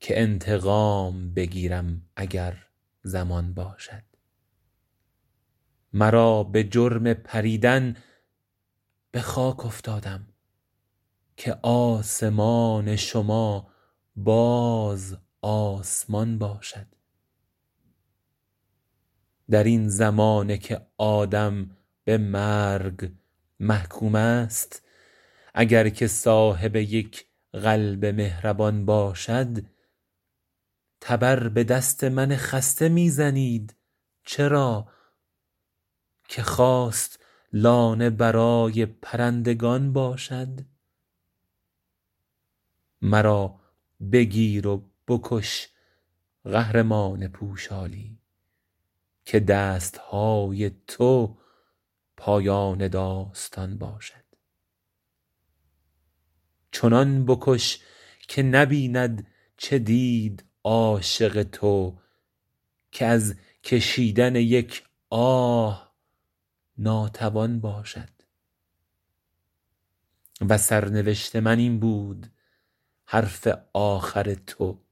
که انتقام بگیرم اگر زمان باشد. مرا به جرم پریدن به خاک افتادم که آسمان شما باز آسمان باشد. در این زمانه که آدم به مرگ محکوم است اگر که صاحب یک قلب مهربان باشد تبر به دست من خسته می زنید چرا؟ که خواست لانه برای پرندگان باشد. مرا بگیر و بکش قهرمان پوشالی که دست های تو پایان داستان باشد. چنان بکش که نبیند چه دید عاشق تو که از کشیدن یک آه ناتوان باشد. و سرنوشت من این بود حرف آخر تو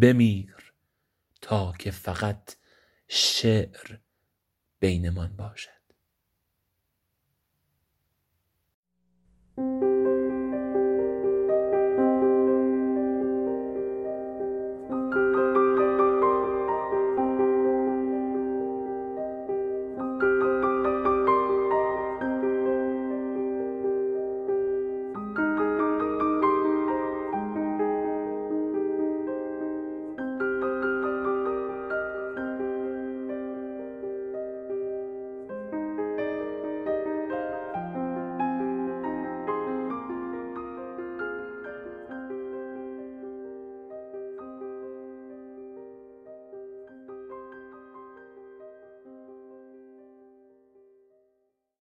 بمیر تا که فقط شعر بینمان باشد.